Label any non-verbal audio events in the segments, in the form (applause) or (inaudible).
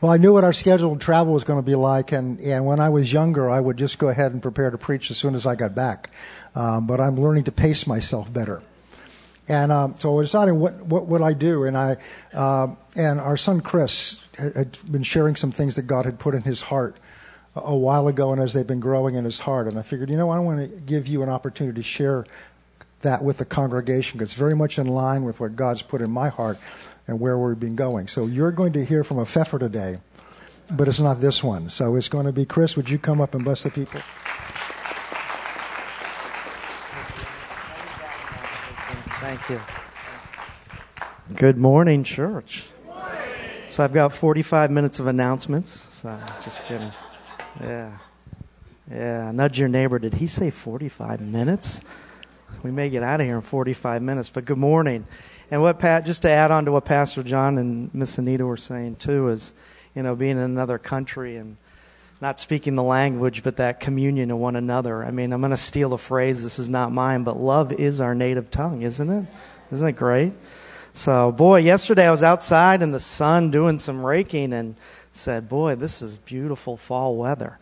Well, I knew what our scheduled travel was going to be like, and, and when I was younger, I would just go ahead and prepare to preach as soon as I got back. Um, but I'm learning to pace myself better. And um, so I was deciding what, what would I do, and I uh, and our son Chris had been sharing some things that God had put in his heart a while ago, and as they've been growing in his heart, and I figured, you know, I want to give you an opportunity to share that with the congregation because it's very much in line with what God's put in my heart and where we've been going. So you're going to hear from a Pfeffer today, but it's not this one. So it's going to be Chris. Would you come up and bless the people? Thank you. Good morning, church. So I've got 45 minutes of announcements. So just kidding. Yeah. Yeah. Nudge your neighbor. Did he say 45 minutes? We may get out of here in 45 minutes, but good morning. And what Pat, just to add on to what Pastor John and Miss Anita were saying too, is, you know, being in another country and not speaking the language, but that communion to one another. I mean, I'm going to steal a phrase. This is not mine, but love is our native tongue, isn't it? Isn't it great? So, boy, yesterday I was outside in the sun doing some raking and said, boy, this is beautiful fall weather.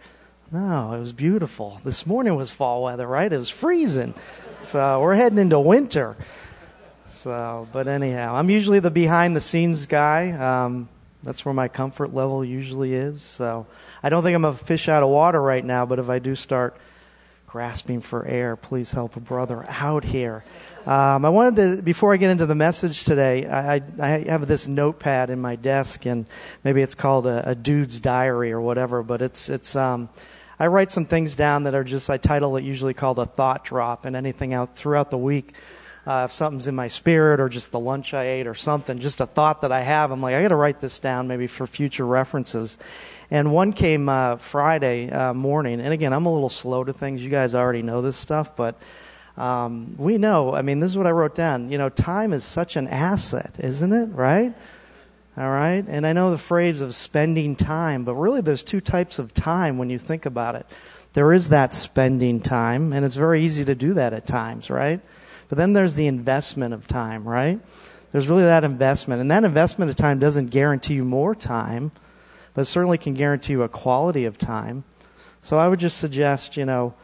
No, it was beautiful. This morning was fall weather, right? It was freezing. So we're heading into winter. So, but anyhow, I'm usually the behind the scenes guy. Um, that's where my comfort level usually is. So I don't think I'm a fish out of water right now, but if I do start grasping for air, please help a brother out here. Um, I wanted to, before I get into the message today, I, I, have this notepad in my desk, and maybe it's called a, a dude's diary or whatever, but it's, it's, um, I write some things down that are just, I title it usually called a thought drop, and anything out throughout the week. Uh, if something's in my spirit or just the lunch I ate or something, just a thought that I have, I'm like, I got to write this down maybe for future references. And one came uh, Friday uh, morning, and again, I'm a little slow to things. You guys already know this stuff, but um, we know. I mean, this is what I wrote down. You know, time is such an asset, isn't it? Right? All right? And I know the phrase of spending time, but really there's two types of time when you think about it. There is that spending time, and it's very easy to do that at times, right? But then there's the investment of time, right? There's really that investment. And that investment of time doesn't guarantee you more time, but certainly can guarantee you a quality of time. So I would just suggest, you know,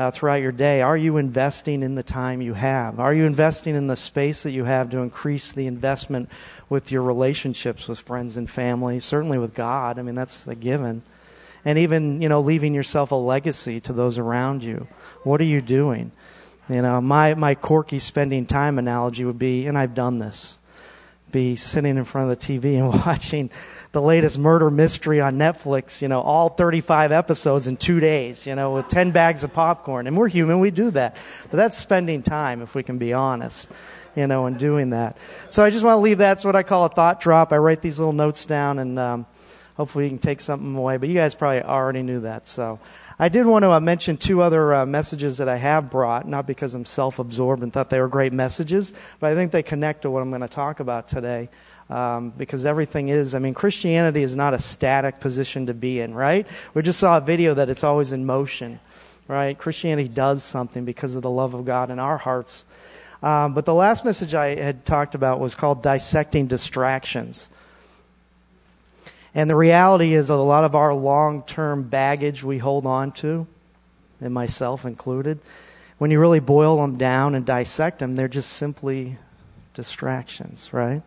uh, throughout your day? Are you investing in the time you have? Are you investing in the space that you have to increase the investment with your relationships with friends and family? Certainly with God. I mean, that's a given. And even, you know, leaving yourself a legacy to those around you. What are you doing? You know, my, my quirky spending time analogy would be, and I've done this, be sitting in front of the TV and (laughs) watching the latest murder mystery on Netflix, you know, all 35 episodes in two days, you know, with 10 bags of popcorn. And we're human, we do that. But that's spending time, if we can be honest, you know, in doing that. So I just want to leave that. That's what I call a thought drop. I write these little notes down and, um, hopefully you can take something away. But you guys probably already knew that. So I did want to uh, mention two other uh, messages that I have brought, not because I'm self absorbed and thought they were great messages, but I think they connect to what I'm going to talk about today um, because everything is, I mean, Christianity is not a static position to be in, right? We just saw a video that it's always in motion, right? Christianity does something because of the love of God in our hearts. Um, but the last message I had talked about was called Dissecting Distractions. And the reality is, a lot of our long term baggage we hold on to, and myself included, when you really boil them down and dissect them, they're just simply distractions, right?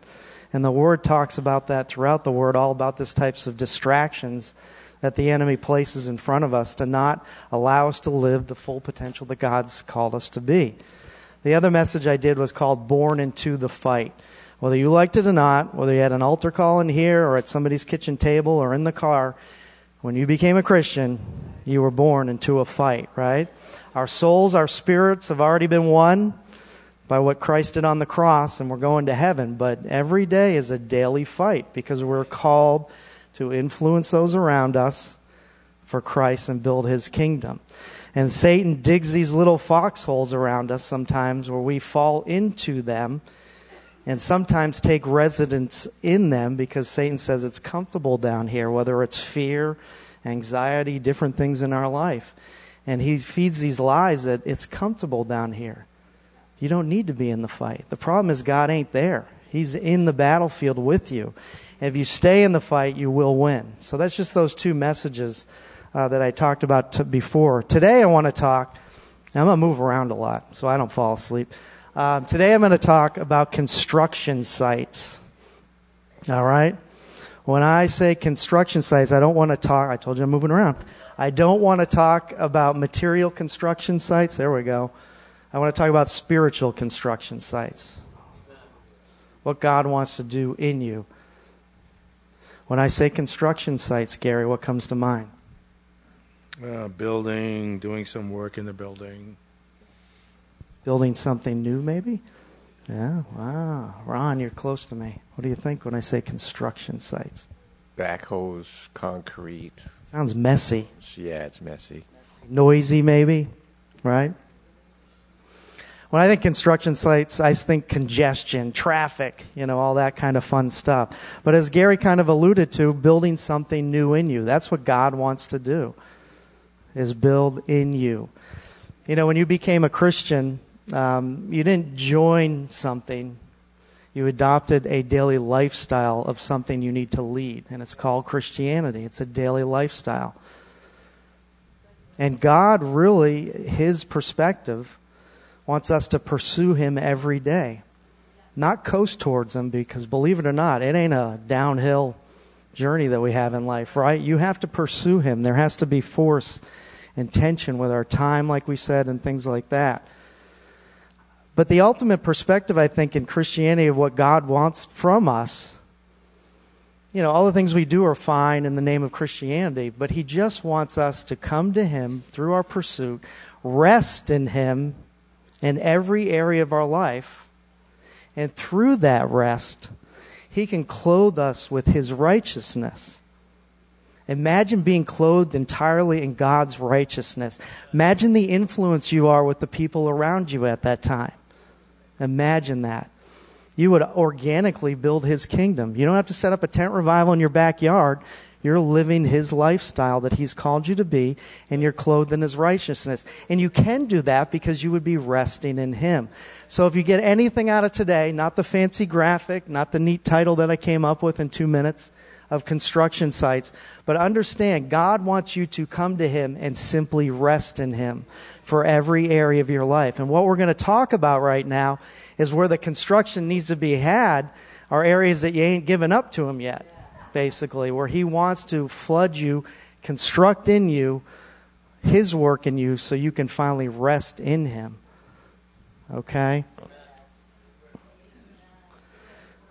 And the Word talks about that throughout the Word, all about this types of distractions that the enemy places in front of us to not allow us to live the full potential that God's called us to be. The other message I did was called Born into the Fight. Whether you liked it or not, whether you had an altar call in here or at somebody's kitchen table or in the car, when you became a Christian, you were born into a fight, right? Our souls, our spirits have already been won by what Christ did on the cross and we're going to heaven. But every day is a daily fight because we're called to influence those around us for Christ and build his kingdom. And Satan digs these little foxholes around us sometimes where we fall into them and sometimes take residence in them because Satan says it's comfortable down here, whether it's fear, anxiety, different things in our life. And he feeds these lies that it's comfortable down here. You don't need to be in the fight. The problem is God ain't there. He's in the battlefield with you. And if you stay in the fight, you will win. So that's just those two messages uh, that I talked about t- before. Today I want to talk, I'm going to move around a lot so I don't fall asleep. Um, today I'm going to talk about construction sites. All right? When I say construction sites, I don't want to talk, I told you I'm moving around. I don't want to talk about material construction sites. There we go. I want to talk about spiritual construction sites. What God wants to do in you. When I say construction sites, Gary, what comes to mind? Uh, building, doing some work in the building. Building something new, maybe? Yeah, wow. Ron, you're close to me. What do you think when I say construction sites? Backhoes, concrete. Sounds messy. Yeah, it's messy. Noisy, maybe, right? When I think construction sites, I think congestion, traffic, you know, all that kind of fun stuff. But as Gary kind of alluded to, building something new in you. That's what God wants to do, is build in you. You know, when you became a Christian, um, you didn't join something. You adopted a daily lifestyle of something you need to lead, and it's called Christianity. It's a daily lifestyle. And God really, His perspective, wants us to pursue Him every day, not coast towards Him, because believe it or not, it ain't a downhill journey that we have in life, right? You have to pursue Him. There has to be force and tension with our time, like we said, and things like that. But the ultimate perspective, I think, in Christianity of what God wants from us, you know, all the things we do are fine in the name of Christianity, but He just wants us to come to Him through our pursuit, rest in Him in every area of our life, and through that rest, He can clothe us with His righteousness. Imagine being clothed entirely in God's righteousness. Imagine the influence you are with the people around you at that time. Imagine that. You would organically build his kingdom. You don't have to set up a tent revival in your backyard. You're living his lifestyle that he's called you to be, and you're clothed in his righteousness. And you can do that because you would be resting in him. So if you get anything out of today, not the fancy graphic, not the neat title that I came up with in two minutes of construction sites, but understand God wants you to come to him and simply rest in him for every area of your life. And what we're going to talk about right now is where the construction needs to be had are areas that you ain't given up to him yet, basically, where he wants to flood you, construct in you his work in you so you can finally rest in him. Okay?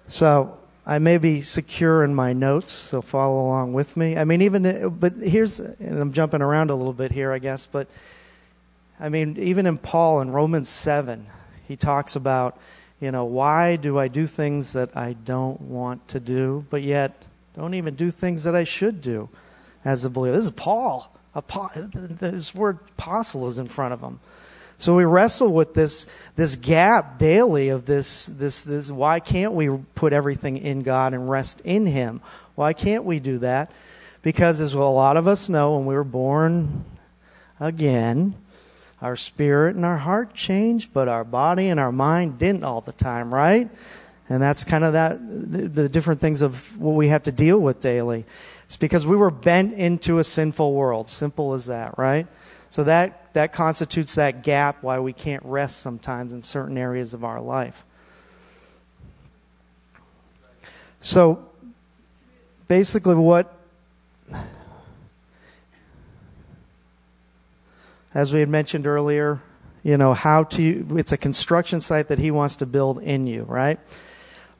So, I may be secure in my notes, so follow along with me. I mean, even, but here's, and I'm jumping around a little bit here, I guess, but I mean, even in Paul in Romans 7, he talks about, you know, why do I do things that I don't want to do, but yet don't even do things that I should do as a believer? This is Paul. This word apostle is in front of him. So we wrestle with this, this gap daily of this, this, this, why can't we put everything in God and rest in Him? Why can't we do that? Because as a lot of us know, when we were born again, our spirit and our heart changed, but our body and our mind didn't all the time, right? And that's kind of that, the different things of what we have to deal with daily. It's because we were bent into a sinful world. Simple as that, right? So that, that constitutes that gap why we can't rest sometimes in certain areas of our life. So basically, what as we had mentioned earlier, you know, how to, it's a construction site that he wants to build in you, right?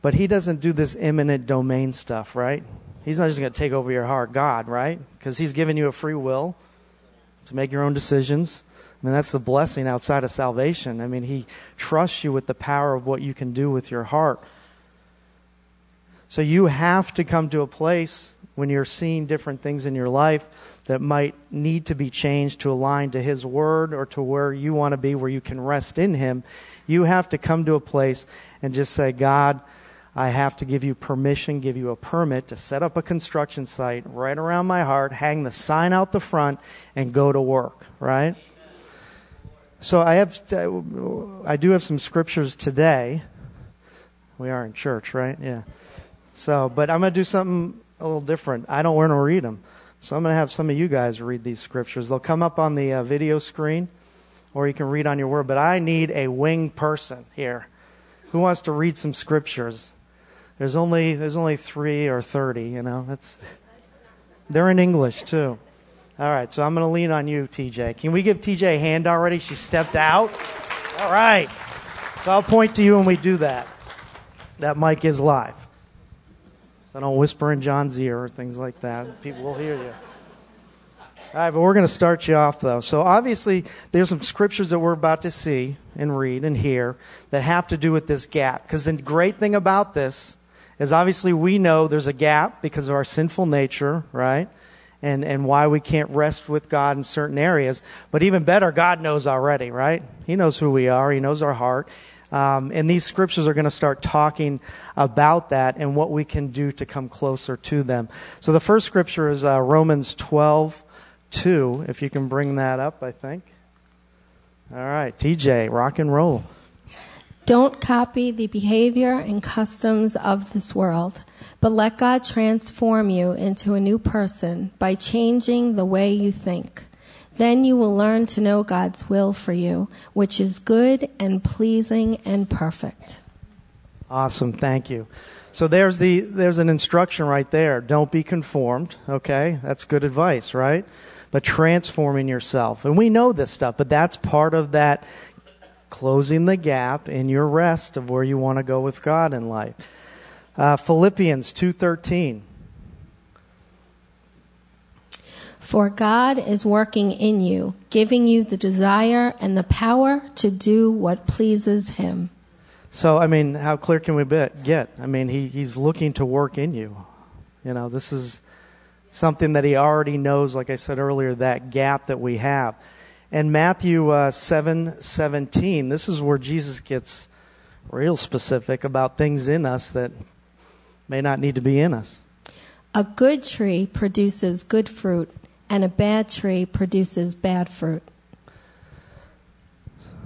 But he doesn't do this eminent domain stuff, right? He's not just going to take over your heart, God, right? Because he's given you a free will to make your own decisions. I mean, that's the blessing outside of salvation. I mean, he trusts you with the power of what you can do with your heart. So you have to come to a place when you're seeing different things in your life that might need to be changed to align to His Word or to where you want to be, where you can rest in Him, you have to come to a place and just say, God, I have to give you permission, give you a permit to set up a construction site right around my heart, hang the sign out the front, and go to work, right? So I have, I do have some scriptures today We are in church, right? Yeah. So, but I'm going to do something a little different. I don't want to read them. So I'm going to have some of you guys read these scriptures. They'll come up on the uh, video screen, or you can read on your word. But I need a wing person here. Who wants to read some scriptures? There's only there's only three or thirty. You know, that's they're in English too. All right, so I'm going to lean on you, TJ. Can we give TJ a hand already? She stepped out. All right. So I'll point to you when we do that. That mic is live. So don't whisper in John's ear or things like that. People will hear you. All right, but we're going to start you off, though. So, obviously, there's some scriptures that we're about to see and read and hear that have to do with this gap. Because the great thing about this is obviously we know there's a gap because of our sinful nature, right? And, and why we can't rest with God in certain areas. But even better, God knows already, right? He knows who we are, He knows our heart. Um, and these scriptures are going to start talking about that and what we can do to come closer to them. So the first scripture is uh, Romans 12, 2. If you can bring that up, I think. All right, TJ, rock and roll. Don't copy the behavior and customs of this world, but let God transform you into a new person by changing the way you think. Then you will learn to know God's will for you, which is good and pleasing and perfect. Awesome, thank you. So there's the there's an instruction right there. Don't be conformed, okay? That's good advice, right? But transforming yourself. And we know this stuff, but that's part of that closing the gap in your rest of where you want to go with God in life. Uh, Philippians 2:13 For God is working in you, giving you the desire and the power to do what pleases Him. So, I mean, how clear can we get? I mean, he, He's looking to work in you. You know, this is something that He already knows, like I said earlier, that gap that we have. And Matthew uh, 7 17, this is where Jesus gets real specific about things in us that may not need to be in us. A good tree produces good fruit and a bad tree produces bad fruit.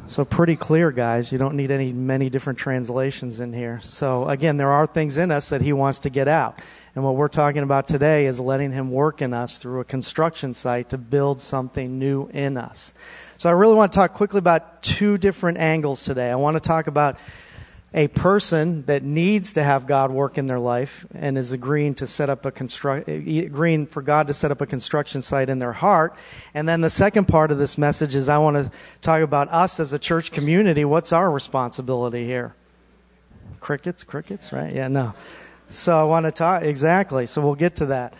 So pretty clear, guys. You don't need any many different translations in here. So again, there are things in us that he wants to get out. And what we're talking about today is letting him work in us through a construction site to build something new in us. So I really want to talk quickly about two different angles today. I want to talk about a person that needs to have God work in their life and is agreeing to set up a construct, agreeing for God to set up a construction site in their heart. And then the second part of this message is I want to talk about us as a church community. What's our responsibility here? Crickets, crickets, right? Yeah, no. So I want to talk exactly. So we'll get to that.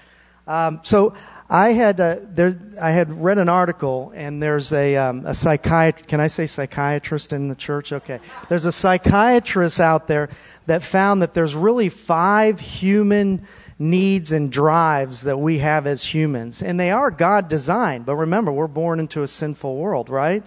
Um, so I had uh, there, I had read an article, and there's a um, a psychiatrist. Can I say psychiatrist in the church? Okay. There's a psychiatrist out there that found that there's really five human needs and drives that we have as humans, and they are God designed. But remember, we're born into a sinful world, right?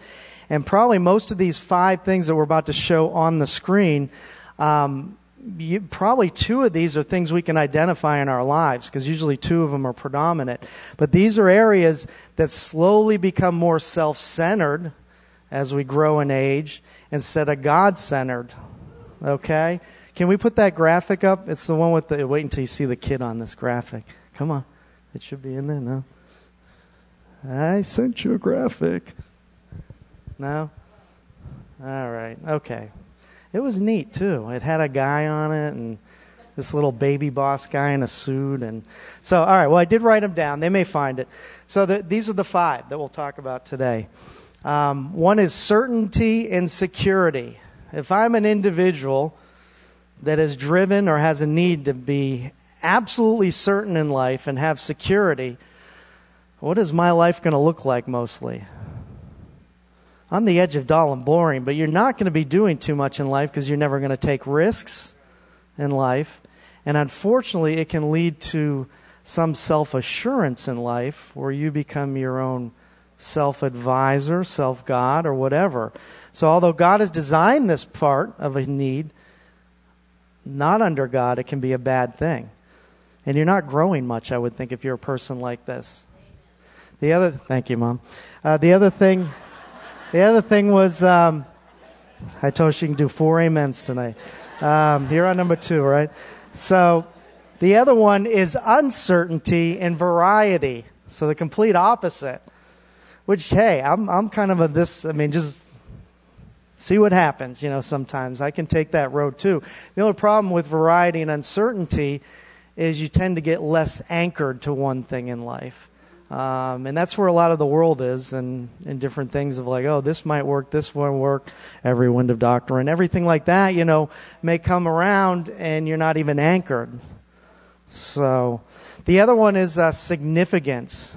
And probably most of these five things that we're about to show on the screen. Um, you, probably two of these are things we can identify in our lives because usually two of them are predominant. But these are areas that slowly become more self centered as we grow in age instead of God centered. Okay? Can we put that graphic up? It's the one with the. Wait until you see the kid on this graphic. Come on. It should be in there, no? I sent you a graphic. No? All right. Okay. It was neat too. It had a guy on it and this little baby boss guy in a suit and so all right well i did write them down. They may find it. So the, these are the five that we'll talk about today. Um, one is certainty and security. If i'm an individual that is driven or has a need to be absolutely certain in life and have security what is my life going to look like mostly on the edge of dull and boring, but you're not going to be doing too much in life because you're never going to take risks in life. And unfortunately, it can lead to some self assurance in life where you become your own self advisor, self God, or whatever. So, although God has designed this part of a need, not under God, it can be a bad thing. And you're not growing much, I would think, if you're a person like this. The other, thank you, Mom. Uh, the other thing. The other thing was, um, I told her she can do four amens tonight. Um, you're on number two, right? So the other one is uncertainty and variety. So the complete opposite. Which, hey, I'm, I'm kind of a this, I mean, just see what happens, you know, sometimes. I can take that road too. The only problem with variety and uncertainty is you tend to get less anchored to one thing in life. Um, and that's where a lot of the world is, and, and different things of like, oh, this might work, this won't work, every wind of doctrine, everything like that, you know, may come around and you're not even anchored. So, the other one is uh, significance.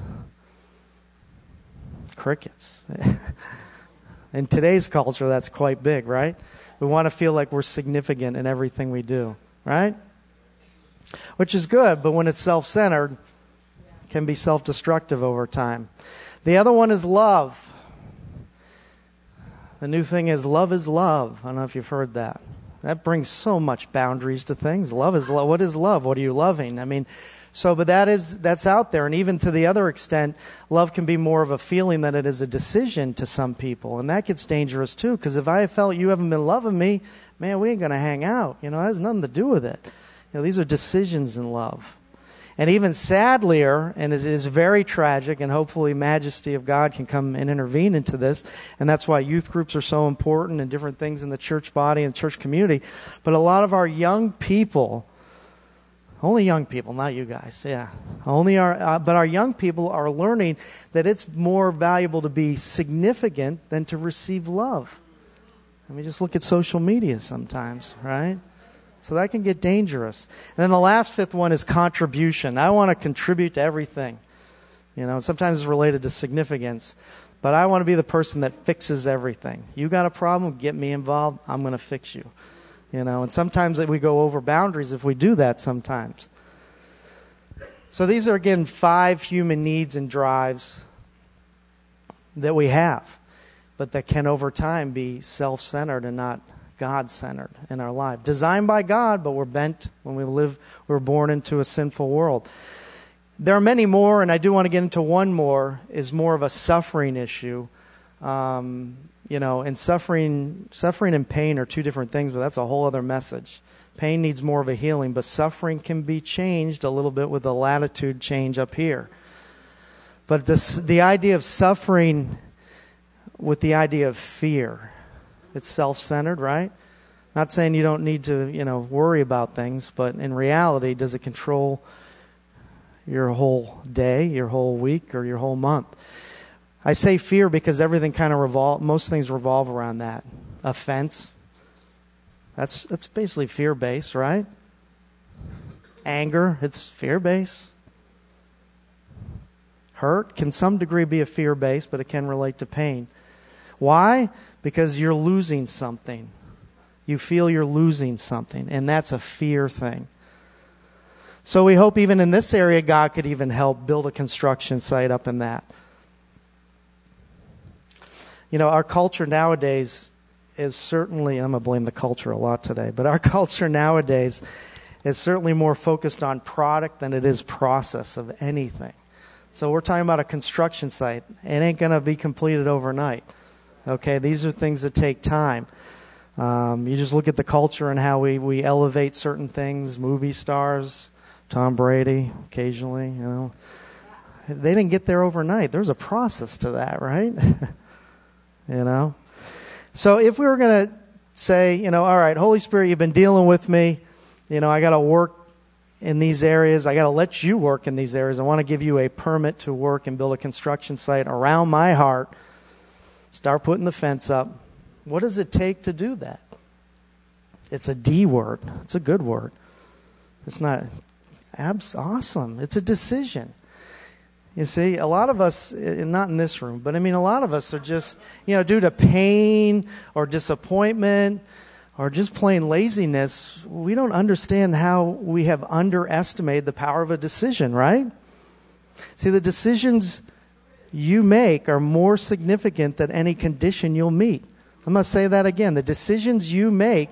Crickets. (laughs) in today's culture, that's quite big, right? We want to feel like we're significant in everything we do, right? Which is good, but when it's self centered, can be self destructive over time. The other one is love. The new thing is love is love. I don't know if you've heard that. That brings so much boundaries to things. Love is love. What is love? What are you loving? I mean, so, but that is, that's out there. And even to the other extent, love can be more of a feeling than it is a decision to some people. And that gets dangerous too, because if I felt you haven't been loving me, man, we ain't going to hang out. You know, it has nothing to do with it. You know, these are decisions in love. And even sadlier, and it is very tragic, and hopefully majesty of God can come and intervene into this. And that's why youth groups are so important and different things in the church body and church community. But a lot of our young people, only young people, not you guys, yeah. Only our, uh, but our young people are learning that it's more valuable to be significant than to receive love. I mean, just look at social media sometimes, right? So that can get dangerous. And then the last fifth one is contribution. I want to contribute to everything. You know, sometimes it's related to significance. But I want to be the person that fixes everything. You got a problem, get me involved, I'm going to fix you. You know, and sometimes we go over boundaries if we do that sometimes. So these are again five human needs and drives that we have, but that can over time be self-centered and not God centered in our life. Designed by God, but we're bent when we live, we're born into a sinful world. There are many more, and I do want to get into one more, is more of a suffering issue. Um, you know, and suffering, suffering and pain are two different things, but that's a whole other message. Pain needs more of a healing, but suffering can be changed a little bit with the latitude change up here. But this, the idea of suffering with the idea of fear it's self centered, right? Not saying you don't need to, you know, worry about things, but in reality, does it control your whole day, your whole week, or your whole month? I say fear because everything kind of revolve. Most things revolve around that. Offense. That's that's basically fear based, right? Anger. It's fear based. Hurt can some degree be a fear based, but it can relate to pain. Why? Because you're losing something. You feel you're losing something, and that's a fear thing. So we hope even in this area, God could even help build a construction site up in that. You know, our culture nowadays is certainly, I'm going to blame the culture a lot today, but our (laughs) culture nowadays is certainly more focused on product than it is process of anything. So we're talking about a construction site. It ain't going to be completed overnight. Okay, these are things that take time. Um, you just look at the culture and how we, we elevate certain things, movie stars, Tom Brady, occasionally, you know. They didn't get there overnight. There's a process to that, right? (laughs) you know? So if we were going to say, you know, all right, Holy Spirit, you've been dealing with me. You know, I got to work in these areas. I got to let you work in these areas. I want to give you a permit to work and build a construction site around my heart Start putting the fence up. What does it take to do that? It's a D word. It's a good word. It's not abs- awesome. It's a decision. You see, a lot of us, not in this room, but I mean, a lot of us are just, you know, due to pain or disappointment or just plain laziness, we don't understand how we have underestimated the power of a decision, right? See, the decisions you make are more significant than any condition you'll meet. I'm going to say that again. The decisions you make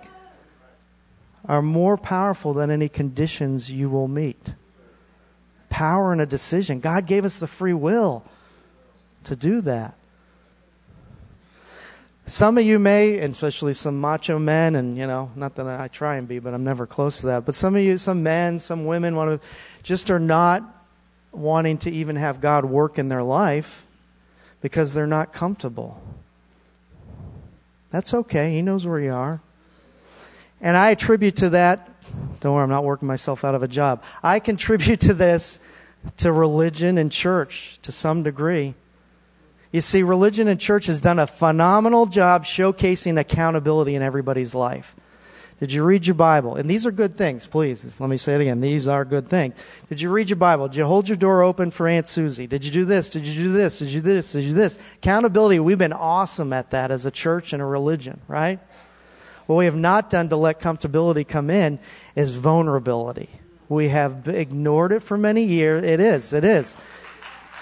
are more powerful than any conditions you will meet. Power in a decision. God gave us the free will to do that. Some of you may, and especially some macho men, and you know, not that I try and be, but I'm never close to that. But some of you, some men, some women, want to, just are not wanting to even have God work in their life because they're not comfortable. That's okay. He knows where you are. And I attribute to that, don't worry, I'm not working myself out of a job. I contribute to this to religion and church to some degree. You see, religion and church has done a phenomenal job showcasing accountability in everybody's life. Did you read your Bible? And these are good things, please. Let me say it again. These are good things. Did you read your Bible? Did you hold your door open for Aunt Susie? Did you do this? Did you do this? Did you do this? Did you do this? Accountability, we've been awesome at that as a church and a religion, right? What we have not done to let comfortability come in is vulnerability. We have ignored it for many years. It is, it is.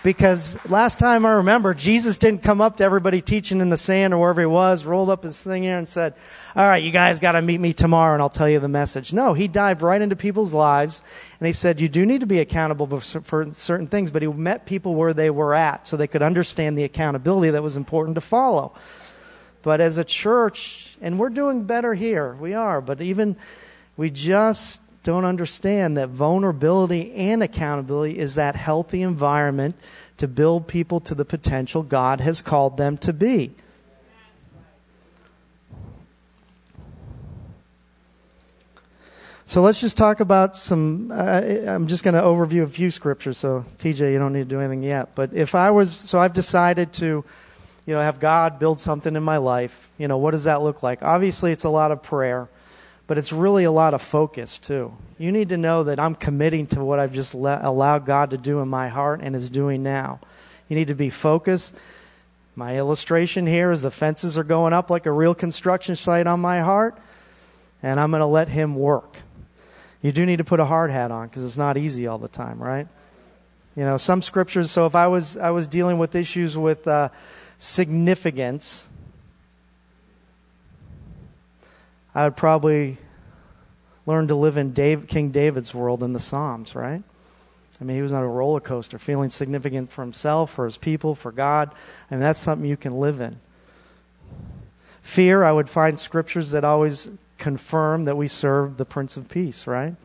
Because last time I remember, Jesus didn't come up to everybody teaching in the sand or wherever he was, rolled up his thing here and said, All right, you guys got to meet me tomorrow and I'll tell you the message. No, he dived right into people's lives and he said, You do need to be accountable for certain things, but he met people where they were at so they could understand the accountability that was important to follow. But as a church, and we're doing better here, we are, but even we just don't understand that vulnerability and accountability is that healthy environment to build people to the potential God has called them to be. So let's just talk about some. Uh, I'm just going to overview a few scriptures. So TJ, you don't need to do anything yet. But if I was, so I've decided to, you know, have God build something in my life. You know, what does that look like? Obviously, it's a lot of prayer but it's really a lot of focus too. You need to know that I'm committing to what I've just allowed God to do in my heart and is doing now. You need to be focused. My illustration here is the fences are going up like a real construction site on my heart, and I'm going to let Him work. You do need to put a hard hat on because it's not easy all the time, right? You know, some scriptures. So if I was I was dealing with issues with uh, significance, I would probably learn to live in Dave, King David's world in the Psalms, right? I mean, he was on a roller coaster, feeling significant for himself, for his people, for God. I mean, that's something you can live in. Fear, I would find scriptures that always confirm that we serve the Prince of Peace, right?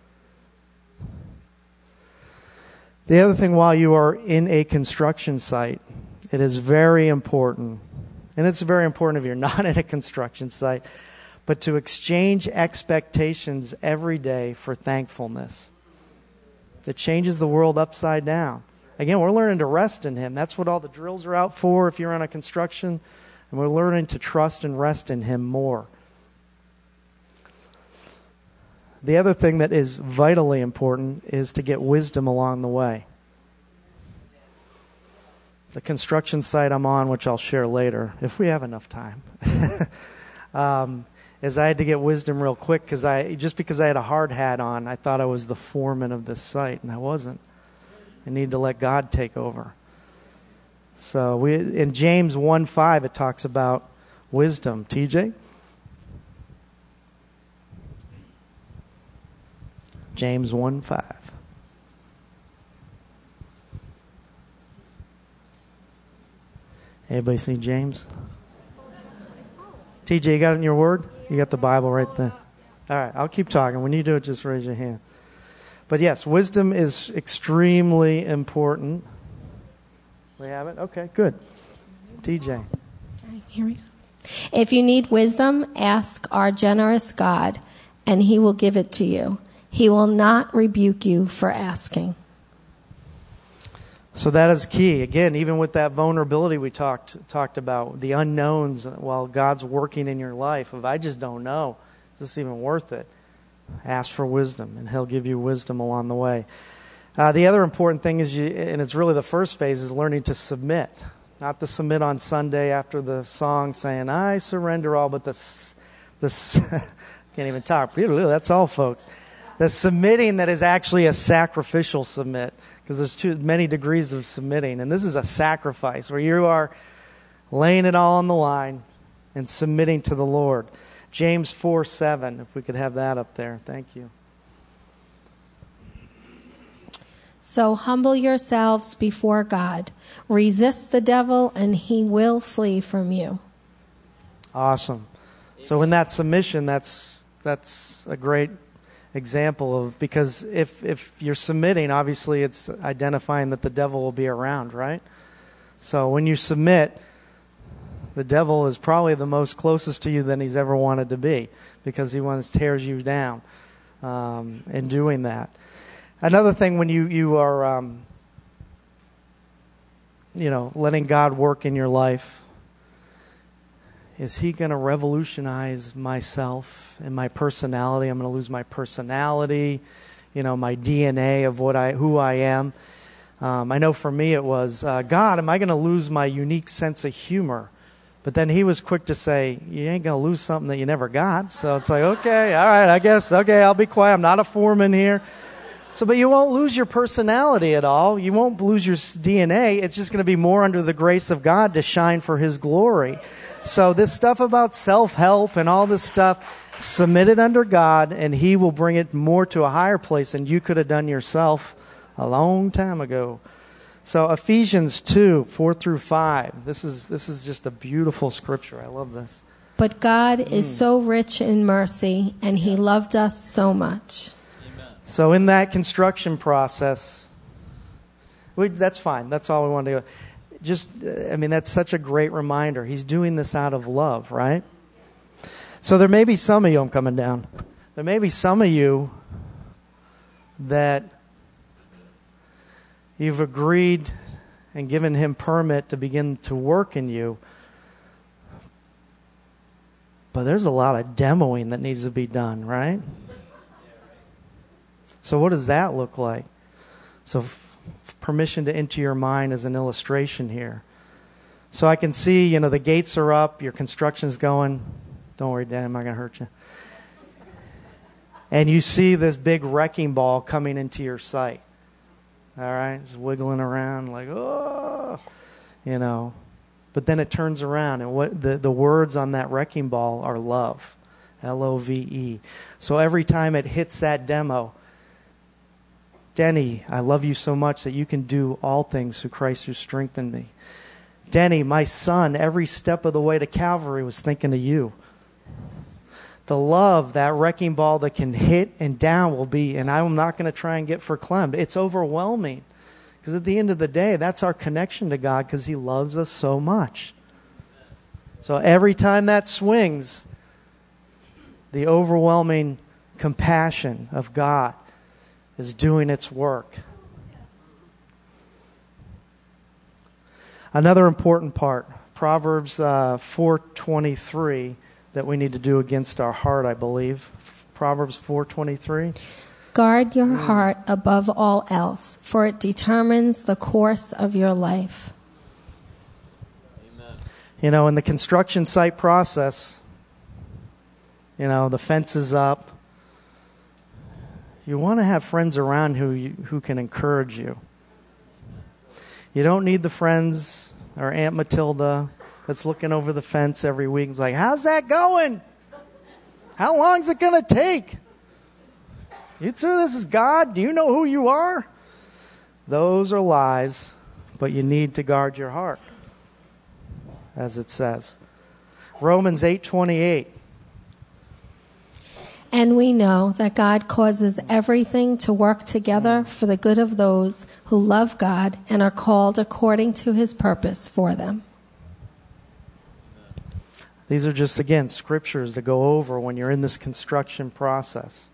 The other thing, while you are in a construction site, it is very important, and it's very important if you're (laughs) not in a construction site, but to exchange expectations every day for thankfulness. That changes the world upside down. Again, we're learning to rest in Him. That's what all the drills are out for if you're on a construction. And we're learning to trust and rest in Him more. The other thing that is vitally important is to get wisdom along the way. The construction site I'm on, which I'll share later, if we have enough time. (laughs) um, is I had to get wisdom real quick because I just because I had a hard hat on, I thought I was the foreman of this site, and I wasn't. I need to let God take over. So we in James one five it talks about wisdom. TJ. James 1 5. Anybody see James? TJ, got it in your word? You got the Bible right there. All right, I'll keep talking. When you do it, just raise your hand. But yes, wisdom is extremely important. We have it? Okay, good. TJ. Here we go. If you need wisdom, ask our generous God, and he will give it to you. He will not rebuke you for asking. So that is key. Again, even with that vulnerability we talked talked about, the unknowns while God's working in your life, if I just don't know, is this even worth it? Ask for wisdom, and He'll give you wisdom along the way. Uh, the other important thing is, you, and it's really the first phase, is learning to submit. Not to submit on Sunday after the song saying, I surrender all, but this, this (laughs) can't even talk. That's all, folks. The submitting that is actually a sacrificial submit because there's too many degrees of submitting. And this is a sacrifice where you are laying it all on the line and submitting to the Lord. James 4 7, if we could have that up there. Thank you. So humble yourselves before God. Resist the devil, and he will flee from you. Awesome. So in that submission, that's that's a great example of because if if you're submitting, obviously it's identifying that the devil will be around, right? So when you submit, the devil is probably the most closest to you than he's ever wanted to be because he wants tears you down um, in doing that. Another thing when you you are um, you know letting God work in your life is he going to revolutionize myself and my personality? I'm going to lose my personality, you know, my DNA of what I, who I am. Um, I know for me it was, uh, God, am I going to lose my unique sense of humor? But then he was quick to say, You ain't going to lose something that you never got. So it's like, okay, all right, I guess, okay, I'll be quiet. I'm not a foreman here. So, but you won't lose your personality at all. You won't lose your DNA. It's just going to be more under the grace of God to shine for His glory. So, this stuff about self help and all this stuff, submit it under God, and He will bring it more to a higher place than you could have done yourself a long time ago. So, Ephesians 2 4 through 5. This is, this is just a beautiful scripture. I love this. But God is mm. so rich in mercy, and He loved us so much. So, in that construction process, we, that's fine. That's all we want to do. Just, I mean, that's such a great reminder. He's doing this out of love, right? So, there may be some of you, I'm coming down. There may be some of you that you've agreed and given him permit to begin to work in you. But there's a lot of demoing that needs to be done, right? So, what does that look like? So, f- permission to enter your mind as an illustration here. So, I can see, you know, the gates are up, your construction's going. Don't worry, Dad, I'm not going to hurt you. And you see this big wrecking ball coming into your sight. All right? Just wiggling around like, oh, you know. But then it turns around, and what the, the words on that wrecking ball are love. L O V E. So every time it hits that demo, Denny, I love you so much that you can do all things through Christ who strengthened me. Denny, my son, every step of the way to Calvary was thinking of you. The love, that wrecking ball that can hit and down will be, and I'm not going to try and get verklempt. It's overwhelming. Because at the end of the day, that's our connection to God because He loves us so much. So every time that swings, the overwhelming compassion of God is doing its work. Another important part, Proverbs uh, 4:23 that we need to do against our heart, I believe. Proverbs 4:23. Guard your heart above all else, for it determines the course of your life. You know, in the construction site process, you know, the fence is up, you want to have friends around who, you, who can encourage you. You don't need the friends or Aunt Matilda that's looking over the fence every week and like, how's that going? How long is it going to take? You sure this is God? Do you know who you are? Those are lies, but you need to guard your heart, as it says. Romans 8:28 and we know that God causes everything to work together for the good of those who love God and are called according to his purpose for them. These are just, again, scriptures to go over when you're in this construction process.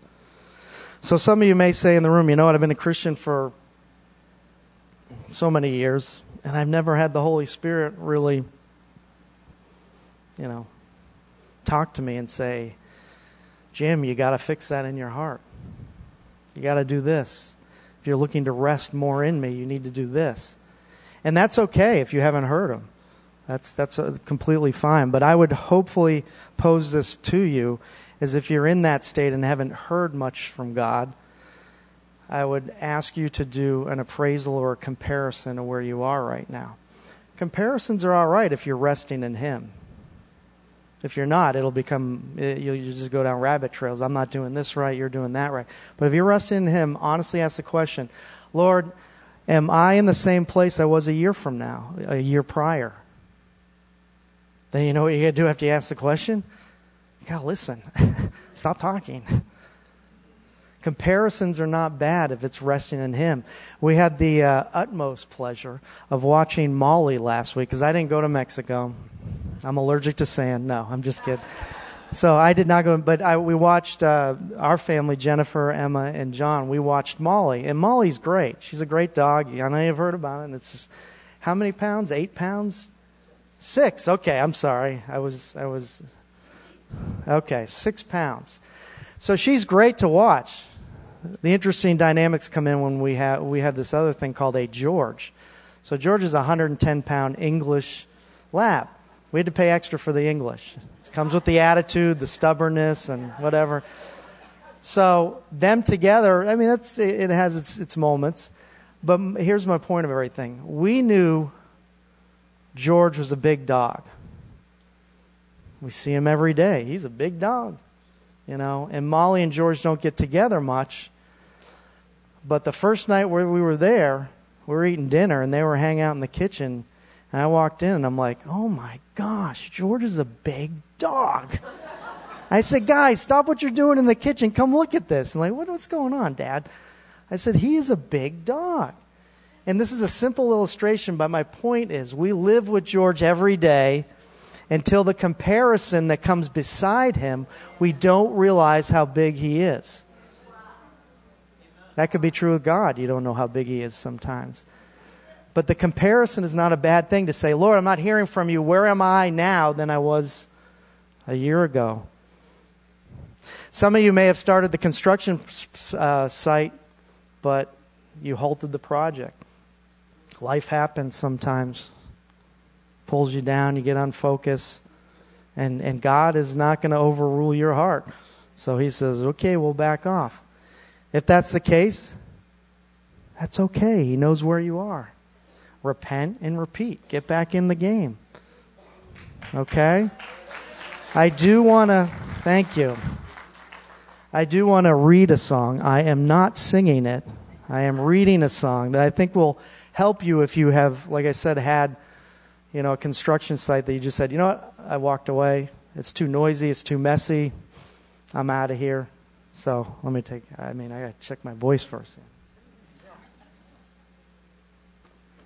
So, some of you may say in the room, you know what, I've been a Christian for so many years, and I've never had the Holy Spirit really, you know, talk to me and say, Jim, you got to fix that in your heart. You got to do this. If you're looking to rest more in me, you need to do this. And that's okay if you haven't heard them. That's, that's uh, completely fine. But I would hopefully pose this to you as if you're in that state and haven't heard much from God. I would ask you to do an appraisal or a comparison of where you are right now. Comparisons are all right if you're resting in Him. If you're not, it'll become, you'll just go down rabbit trails. I'm not doing this right, you're doing that right. But if you're resting in Him, honestly ask the question Lord, am I in the same place I was a year from now, a year prior? then you know what you got to do after you ask the question? You got to listen. (laughs) Stop talking. Comparisons are not bad if it's resting in Him. We had the uh, utmost pleasure of watching Molly last week because I didn't go to Mexico. I'm allergic to sand. No, I'm just kidding. So I did not go, but I, we watched uh, our family, Jennifer, Emma, and John. We watched Molly, and Molly's great. She's a great dog. I know you've heard about it. And it's just, how many pounds? Eight pounds? Six. Okay, I'm sorry. I was I was okay. Six pounds. So she's great to watch. The interesting dynamics come in when we have we have this other thing called a George. So George is a 110 pound English lab. We had to pay extra for the English. It comes with the attitude, the stubbornness, and whatever. So them together, I mean, that's it has its its moments. But here's my point of everything: we knew George was a big dog. We see him every day. He's a big dog, you know. And Molly and George don't get together much. But the first night where we were there, we were eating dinner and they were hanging out in the kitchen. And I walked in and I'm like, oh my gosh, George is a big dog. I said, guys, stop what you're doing in the kitchen. Come look at this. And like, what, what's going on, Dad? I said, he is a big dog. And this is a simple illustration, but my point is we live with George every day until the comparison that comes beside him, we don't realize how big he is. That could be true of God. You don't know how big he is sometimes. But the comparison is not a bad thing to say, Lord, I'm not hearing from you. Where am I now than I was a year ago? Some of you may have started the construction uh, site, but you halted the project. Life happens sometimes, pulls you down, you get unfocused, and, and God is not going to overrule your heart. So he says, okay, we'll back off. If that's the case, that's okay. He knows where you are. Repent and repeat. Get back in the game. Okay? I do want to, thank you. I do want to read a song. I am not singing it. I am reading a song that I think will help you if you have, like I said, had you know a construction site that you just said, you know what, I walked away. It's too noisy. It's too messy. I'm out of here. So let me take. I mean, I got to check my voice first.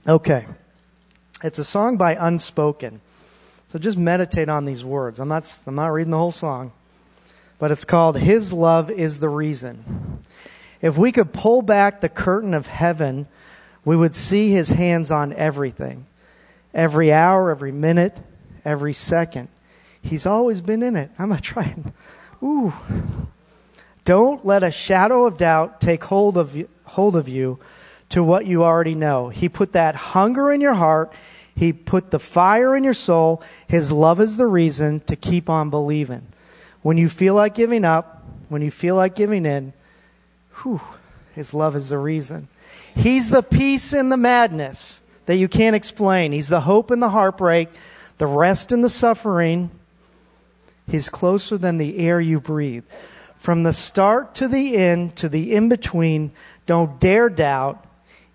Okay, it's a song by Unspoken. So just meditate on these words. I'm not. I'm not reading the whole song, but it's called "His Love Is the Reason." If we could pull back the curtain of heaven we would see his hands on everything. Every hour, every minute, every second. He's always been in it. I'm going to try and, ooh. Don't let a shadow of doubt take hold of, you, hold of you to what you already know. He put that hunger in your heart. He put the fire in your soul. His love is the reason to keep on believing. When you feel like giving up, when you feel like giving in, whew, His love is the reason. He's the peace in the madness that you can't explain. He's the hope in the heartbreak, the rest in the suffering. He's closer than the air you breathe. From the start to the end, to the in between, don't dare doubt,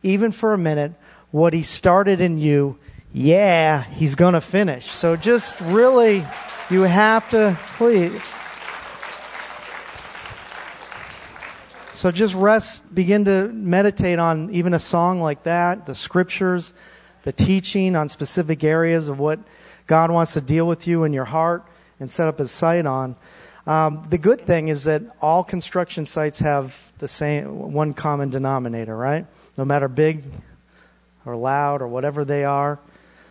even for a minute, what he started in you. Yeah, he's going to finish. So just really, you have to, please. So just rest, begin to meditate on even a song like that, the scriptures, the teaching on specific areas of what God wants to deal with you in your heart and set up his sight on. Um, the good thing is that all construction sites have the same one common denominator, right? No matter big or loud or whatever they are,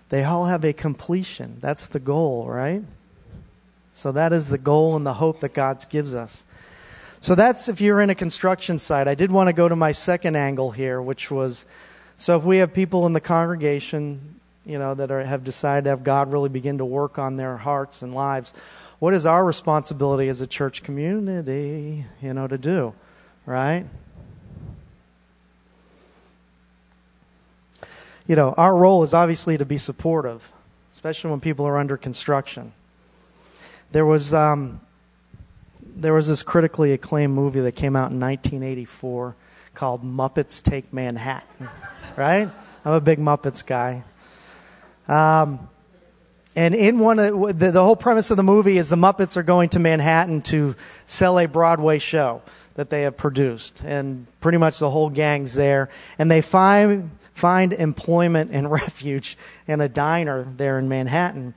they all have a completion. That's the goal, right? So that is the goal and the hope that God gives us. So that's if you're in a construction site. I did want to go to my second angle here, which was so if we have people in the congregation, you know, that are, have decided to have God really begin to work on their hearts and lives, what is our responsibility as a church community, you know, to do, right? You know, our role is obviously to be supportive, especially when people are under construction. There was um, there was this critically acclaimed movie that came out in 1984 called Muppets Take Manhattan, (laughs) right? I'm a big Muppets guy. Um, And in one of the, the whole premise of the movie is the Muppets are going to Manhattan to sell a Broadway show that they have produced. And pretty much the whole gang's there. And they find, find employment and (laughs) refuge in a diner there in Manhattan.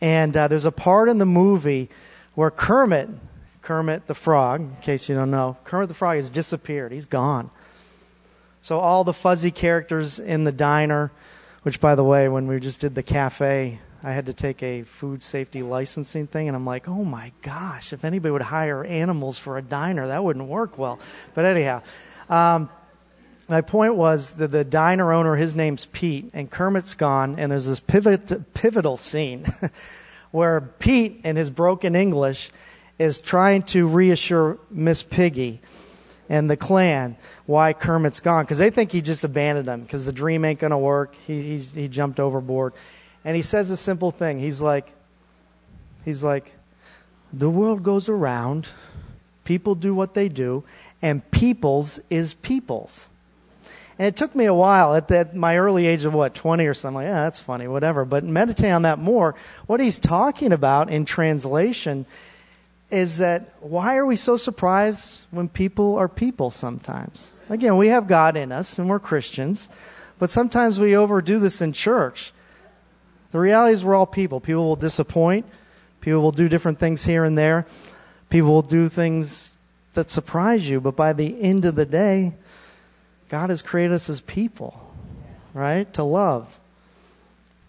And uh, there's a part in the movie where Kermit, Kermit the Frog, in case you don't know, Kermit the Frog has disappeared. He's gone. So all the fuzzy characters in the diner, which by the way, when we just did the cafe, I had to take a food safety licensing thing, and I'm like, oh my gosh, if anybody would hire animals for a diner, that wouldn't work well. But anyhow, um, my point was that the diner owner, his name's Pete, and Kermit's gone, and there's this pivot, pivotal scene (laughs) where Pete, in his broken English, is trying to reassure Miss Piggy and the clan why Kermit's gone because they think he just abandoned them because the dream ain't going to work. He, he jumped overboard. And he says a simple thing. He's like, he's like, the world goes around, people do what they do, and people's is people's. And it took me a while at that, my early age of what, 20 or something. Like, yeah, that's funny, whatever. But meditate on that more. What he's talking about in translation is that why are we so surprised when people are people sometimes? Again, we have God in us and we're Christians, but sometimes we overdo this in church. The reality is we're all people. People will disappoint. People will do different things here and there. People will do things that surprise you, but by the end of the day, God has created us as people, right? To love.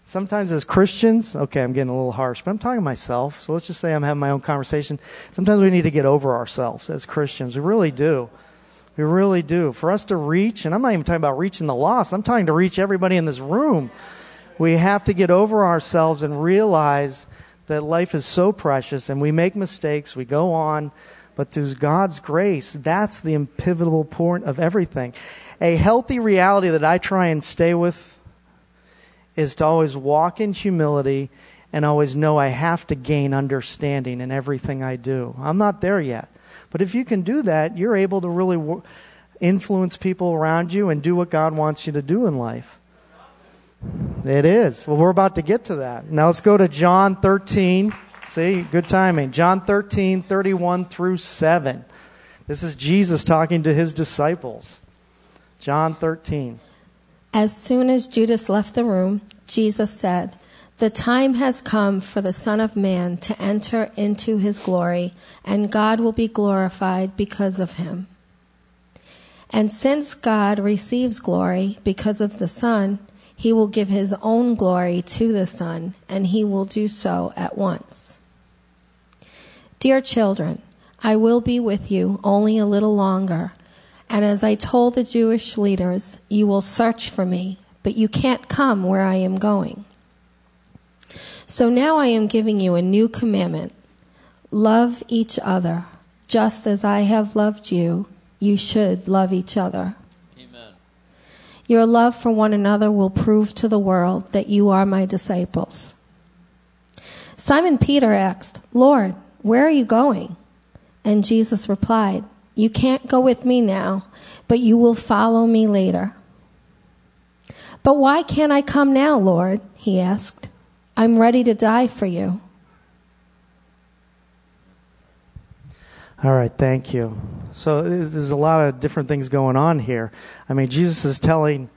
Sometimes as Christians, okay, I'm getting a little harsh, but I'm talking to myself. So let's just say I'm having my own conversation. Sometimes we need to get over ourselves as Christians. We really do. We really do. For us to reach, and I'm not even talking about reaching the lost, I'm talking to reach everybody in this room. We have to get over ourselves and realize that life is so precious and we make mistakes, we go on, but through God's grace, that's the pivotal point of everything. A healthy reality that I try and stay with is to always walk in humility and always know I have to gain understanding in everything I do. I'm not there yet. But if you can do that, you're able to really influence people around you and do what God wants you to do in life. It is. Well, we're about to get to that. Now let's go to John 13. See, good timing. John 13, 31 through 7. This is Jesus talking to his disciples. John 13. As soon as Judas left the room, Jesus said, The time has come for the Son of Man to enter into his glory, and God will be glorified because of him. And since God receives glory because of the Son, he will give his own glory to the Son, and he will do so at once. Dear children, I will be with you only a little longer. And as I told the Jewish leaders, you will search for me, but you can't come where I am going. So now I am giving you a new commandment love each other. Just as I have loved you, you should love each other. Amen. Your love for one another will prove to the world that you are my disciples. Simon Peter asked, Lord, where are you going? And Jesus replied, you can't go with me now, but you will follow me later. But why can't I come now, Lord? He asked. I'm ready to die for you. All right, thank you. So there's a lot of different things going on here. I mean, Jesus is telling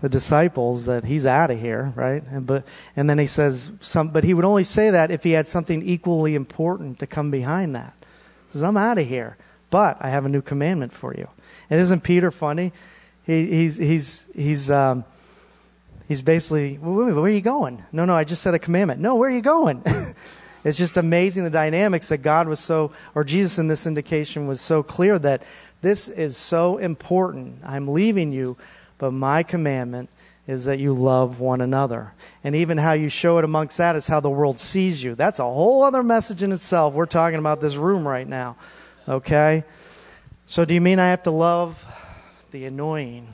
the disciples that he's out of here, right? And, but and then he says some, but he would only say that if he had something equally important to come behind that. He says, "I'm out of here." But I have a new commandment for you. And isn't Peter funny? He, he's, he's, he's, um, he's basically, where are you going? No, no, I just said a commandment. No, where are you going? (laughs) it's just amazing the dynamics that God was so, or Jesus in this indication was so clear that this is so important. I'm leaving you, but my commandment is that you love one another. And even how you show it amongst that is how the world sees you. That's a whole other message in itself. We're talking about this room right now. Okay? So, do you mean I have to love the annoying,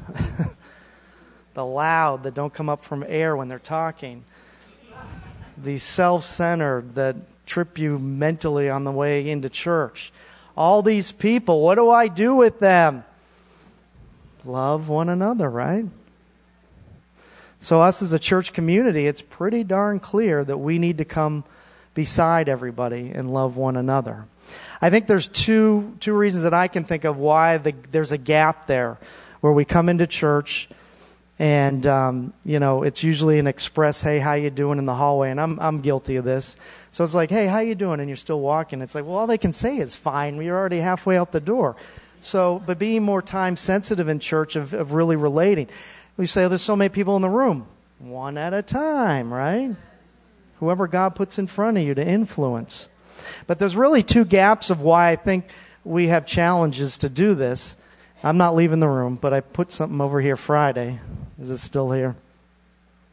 (laughs) the loud that don't come up from air when they're talking, the self centered that trip you mentally on the way into church? All these people, what do I do with them? Love one another, right? So, us as a church community, it's pretty darn clear that we need to come beside everybody and love one another. I think there's two, two reasons that I can think of why the, there's a gap there where we come into church and um, you know it's usually an express hey how you doing? in the hallway and I'm, I'm guilty of this. So it's like hey how you doing? and you're still walking. It's like well all they can say is fine We're already halfway out the door. So but being more time sensitive in church of, of really relating. We say oh, there's so many people in the room. One at a time right? Whoever god puts in front of you to influence but there's really two gaps of why i think we have challenges to do this i'm not leaving the room but i put something over here friday is it still here?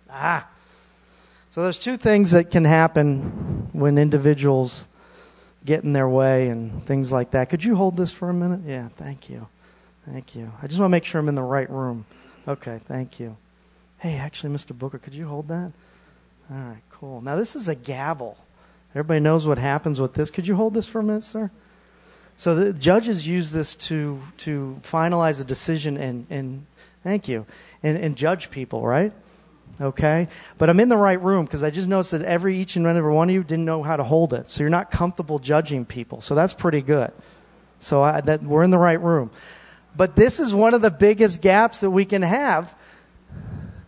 Ah. So there's two things that can happen when individuals get in their way and things like that. Could you hold this for a minute? Yeah, thank you. Thank you. I just want to make sure I'm in the right room. Okay, thank you. Hey, actually, Mr. Booker, could you hold that? All right, cool. Now, this is a gavel. Everybody knows what happens with this. Could you hold this for a minute, sir? So the judges use this to, to finalize a decision and, and thank you, and, and judge people, right? Okay? But I'm in the right room because I just noticed that every, each and every one of you didn't know how to hold it. So you're not comfortable judging people. So that's pretty good. So I, that, we're in the right room. But this is one of the biggest gaps that we can have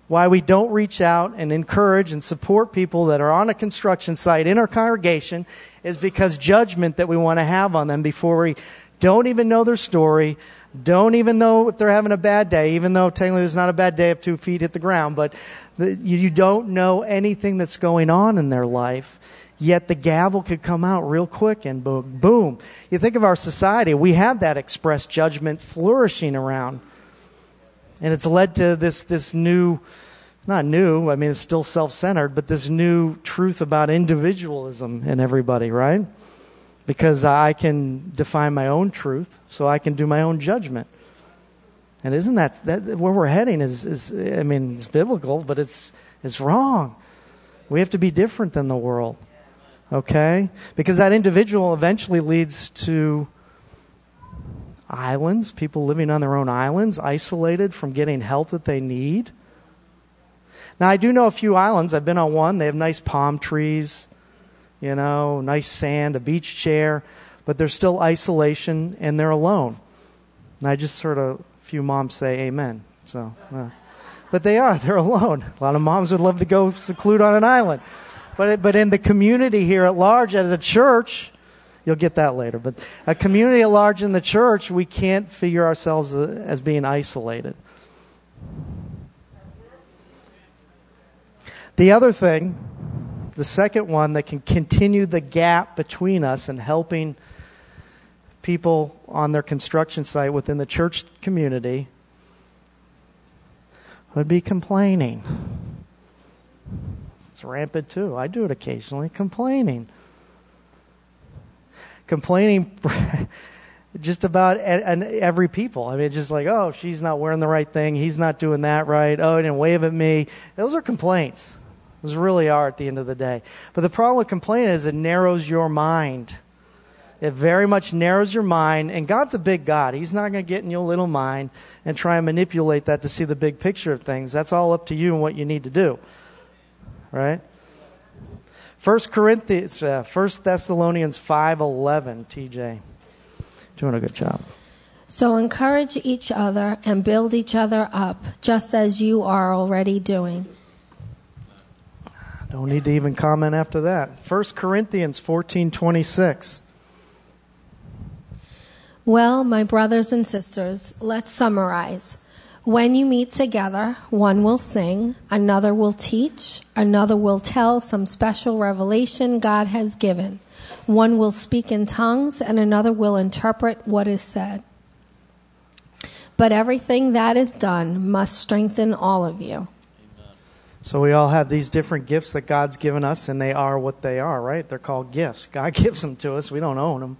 why we don't reach out and encourage and support people that are on a construction site in our congregation is because judgment that we want to have on them before we don't even know their story, don't even know if they're having a bad day, even though technically it's not a bad day if two feet hit the ground, but the, you, you don't know anything that's going on in their life. Yet the gavel could come out real quick and boom, boom. You think of our society, we have that express judgment flourishing around. And it's led to this, this new, not new, I mean, it's still self centered, but this new truth about individualism in everybody, right? because I can define my own truth, so I can do my own judgment. And isn't that, that where we're heading? Is, is I mean, it's biblical, but it's it's wrong. We have to be different than the world, okay? Because that individual eventually leads to islands, people living on their own islands, isolated from getting help that they need. Now, I do know a few islands. I've been on one. They have nice palm trees you know, nice sand, a beach chair, but there's still isolation and they're alone. And I just heard a few moms say amen. So, uh, but they are, (laughs) they're alone. A lot of moms would love to go seclude on an island. But, but in the community here at large, as a church, you'll get that later, but a community at large in the church, we can't figure ourselves uh, as being isolated. The other thing the second one that can continue the gap between us and helping people on their construction site within the church community would be complaining. It's rampant too. I do it occasionally. Complaining. Complaining (laughs) just about every people. I mean, it's just like, oh, she's not wearing the right thing. He's not doing that right. Oh, he didn't wave at me. Those are complaints. Those really are at the end of the day. But the problem with complaining is it narrows your mind. It very much narrows your mind, and God's a big God. He's not going to get in your little mind and try and manipulate that to see the big picture of things. That's all up to you and what you need to do. Right? First Corinthians, uh, First Thessalonians five eleven. TJ, doing a good job. So encourage each other and build each other up, just as you are already doing. Don't need to even comment after that. 1 Corinthians 14:26. Well, my brothers and sisters, let's summarize. When you meet together, one will sing, another will teach, another will tell some special revelation God has given. One will speak in tongues, and another will interpret what is said. But everything that is done must strengthen all of you. So we all have these different gifts that God's given us, and they are what they are, right? They're called gifts. God (laughs) gives them to us. We don't own them.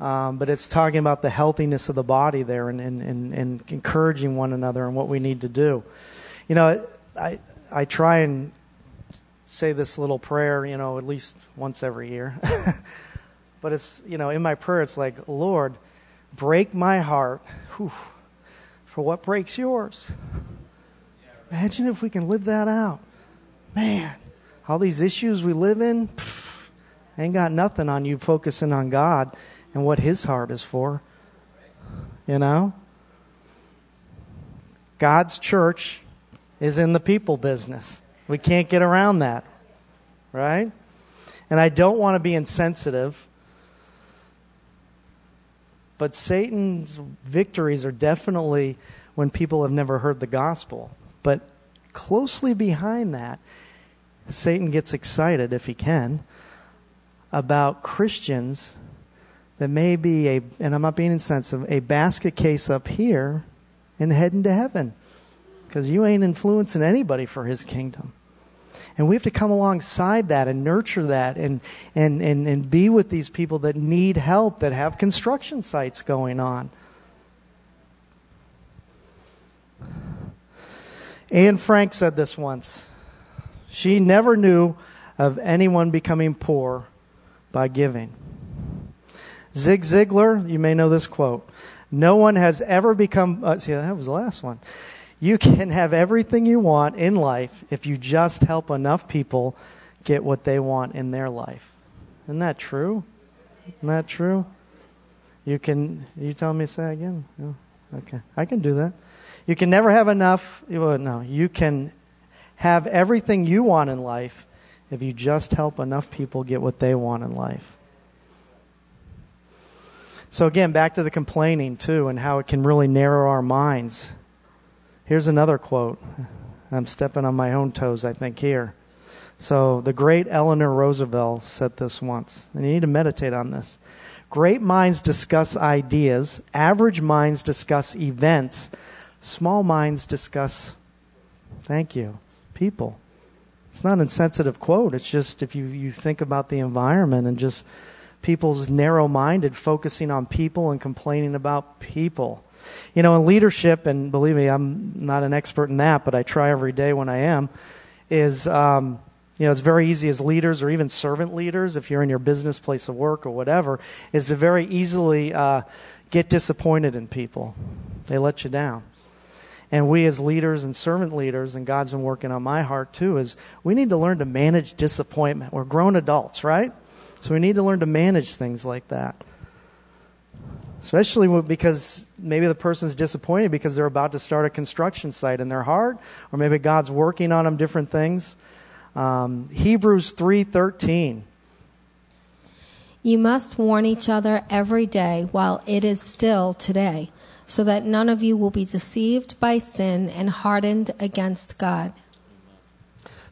Um, but it's talking about the healthiness of the body there and, and, and, and, encouraging one another and what we need to do. You know, I, I try and say this little prayer, you know, at least once every year. (laughs) but it's, you know, in my prayer, it's like, Lord, break my heart whew, for what breaks yours. Imagine if we can live that out. Man, all these issues we live in, pff, ain't got nothing on you focusing on God and what His heart is for. You know? God's church is in the people business. We can't get around that. Right? And I don't want to be insensitive, but Satan's victories are definitely when people have never heard the gospel. But closely behind that, Satan gets excited, if he can, about Christians that may be a, and I'm not being insensitive, a basket case up here and heading to heaven. Because you ain't influencing anybody for his kingdom. And we have to come alongside that and nurture that and, and, and, and be with these people that need help, that have construction sites going on. Anne Frank said this once. She never knew of anyone becoming poor by giving. Zig Ziglar, you may know this quote. No one has ever become, uh, see, that was the last one. You can have everything you want in life if you just help enough people get what they want in their life. Isn't that true? Isn't that true? You can, you tell me to say again? Oh, okay. I can do that. You can never have enough. Well, no, you can have everything you want in life if you just help enough people get what they want in life. So, again, back to the complaining, too, and how it can really narrow our minds. Here's another quote. I'm stepping on my own toes, I think, here. So, the great Eleanor Roosevelt said this once, and you need to meditate on this. Great minds discuss ideas, average minds discuss events, Small minds discuss, thank you, people. It's not an insensitive quote. It's just if you, you think about the environment and just people's narrow minded, focusing on people and complaining about people. You know, in leadership, and believe me, I'm not an expert in that, but I try every day when I am, is, um, you know, it's very easy as leaders or even servant leaders, if you're in your business place of work or whatever, is to very easily uh, get disappointed in people. They let you down. And we as leaders and servant leaders, and God's been working on my heart too, is we need to learn to manage disappointment. We're grown adults, right? So we need to learn to manage things like that. Especially because maybe the person's disappointed because they're about to start a construction site in their heart, or maybe God's working on them different things. Um, Hebrews three thirteen. You must warn each other every day while it is still today so that none of you will be deceived by sin and hardened against God.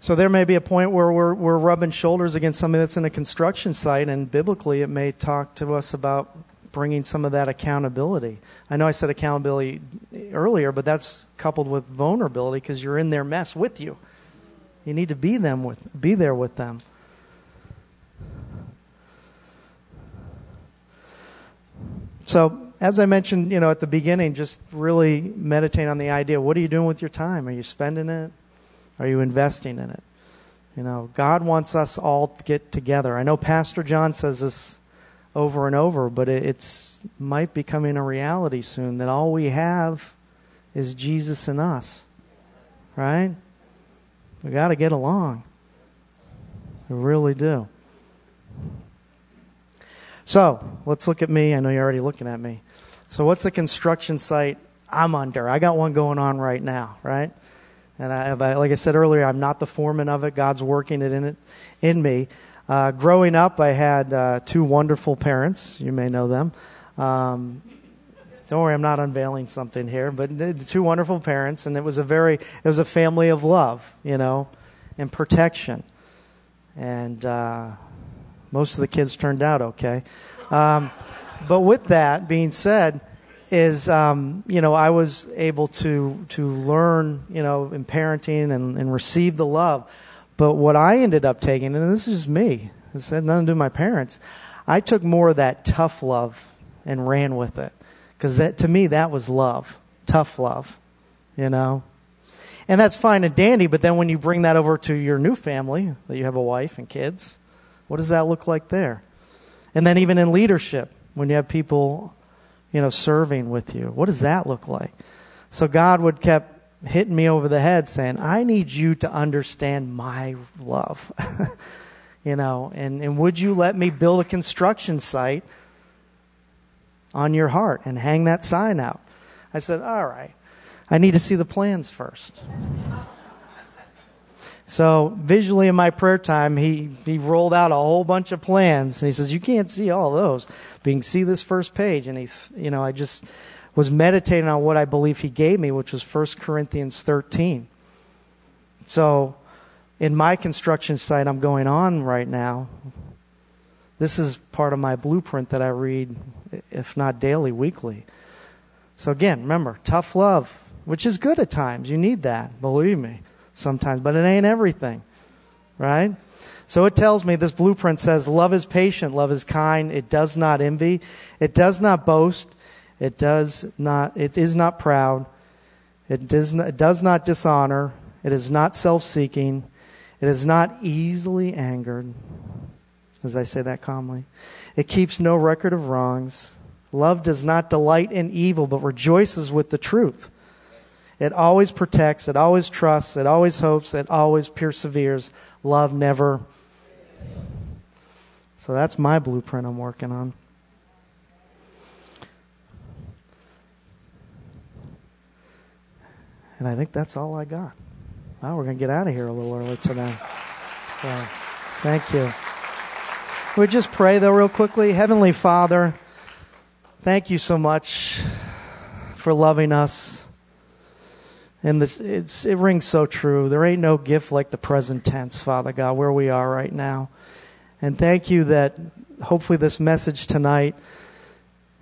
So there may be a point where we're, we're rubbing shoulders against somebody that's in a construction site, and biblically it may talk to us about bringing some of that accountability. I know I said accountability earlier, but that's coupled with vulnerability because you're in their mess with you. You need to be them with be there with them. So as I mentioned, you know, at the beginning, just really meditate on the idea. What are you doing with your time? Are you spending it? Are you investing in it? You know, God wants us all to get together. I know Pastor John says this over and over, but it, it's might be coming a reality soon that all we have is Jesus and us. Right? We got to get along. We really do. So let's look at me. I know you're already looking at me. So, what's the construction site I'm under? I got one going on right now, right? And I, like I said earlier, I'm not the foreman of it. God's working it in it in me. Uh, growing up, I had uh, two wonderful parents. You may know them. Um, don't worry, I'm not unveiling something here, but two wonderful parents, and it was a very, it was a family of love, you know, and protection. And uh, most of the kids turned out okay. Um, but with that being said, is um, you know I was able to to learn you know in parenting and, and receive the love. But what I ended up taking, and this is just me, this had nothing to do with my parents. I took more of that tough love and ran with it because that to me that was love, tough love, you know. And that's fine and dandy, but then when you bring that over to your new family, that you have a wife and kids, what does that look like there? And then even in leadership, when you have people, you know, serving with you? What does that look like? So God would kept hitting me over the head saying, I need you to understand my love. (laughs) you know, and, and would you let me build a construction site on your heart and hang that sign out? I said, All right. I need to see the plans first. So visually in my prayer time, he, he rolled out a whole bunch of plans and he says, you can't see all those, but you can see this first page. And he, you know, I just was meditating on what I believe he gave me, which was 1 Corinthians 13. So in my construction site I'm going on right now, this is part of my blueprint that I read, if not daily, weekly. So again, remember, tough love, which is good at times. You need that, believe me sometimes, but it ain't everything, right? So it tells me this blueprint says love is patient, love is kind, it does not envy, it does not boast, it does not it is not proud, it does not, it does not dishonor, it is not self-seeking, it is not easily angered. As I say that calmly, it keeps no record of wrongs. Love does not delight in evil, but rejoices with the truth. It always protects, it always trusts, it always hopes, it always perseveres. Love never. So that's my blueprint I'm working on. And I think that's all I got. Now we're going to get out of here a little early today. So, thank you. We just pray, though, real quickly. Heavenly Father, thank you so much for loving us. And it's, it rings so true. There ain't no gift like the present tense, Father God, where we are right now. And thank you that hopefully this message tonight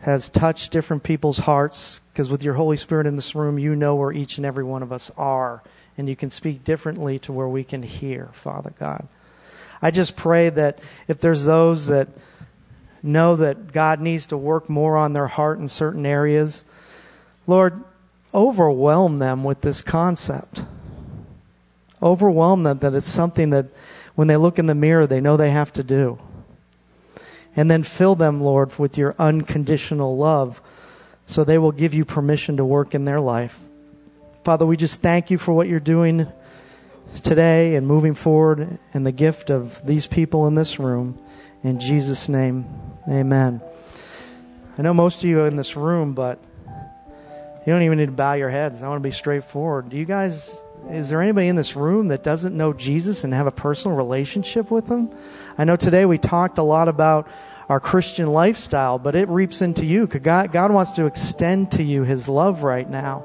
has touched different people's hearts because with your Holy Spirit in this room, you know where each and every one of us are. And you can speak differently to where we can hear, Father God. I just pray that if there's those that know that God needs to work more on their heart in certain areas, Lord, overwhelm them with this concept. Overwhelm them that it's something that when they look in the mirror, they know they have to do. And then fill them, Lord, with your unconditional love so they will give you permission to work in their life. Father, we just thank you for what you're doing today and moving forward and the gift of these people in this room. In Jesus' name, amen. I know most of you in this room, but you don't even need to bow your heads. I want to be straightforward. Do you guys, is there anybody in this room that doesn't know Jesus and have a personal relationship with him? I know today we talked a lot about our Christian lifestyle, but it reaps into you. God, God wants to extend to you his love right now.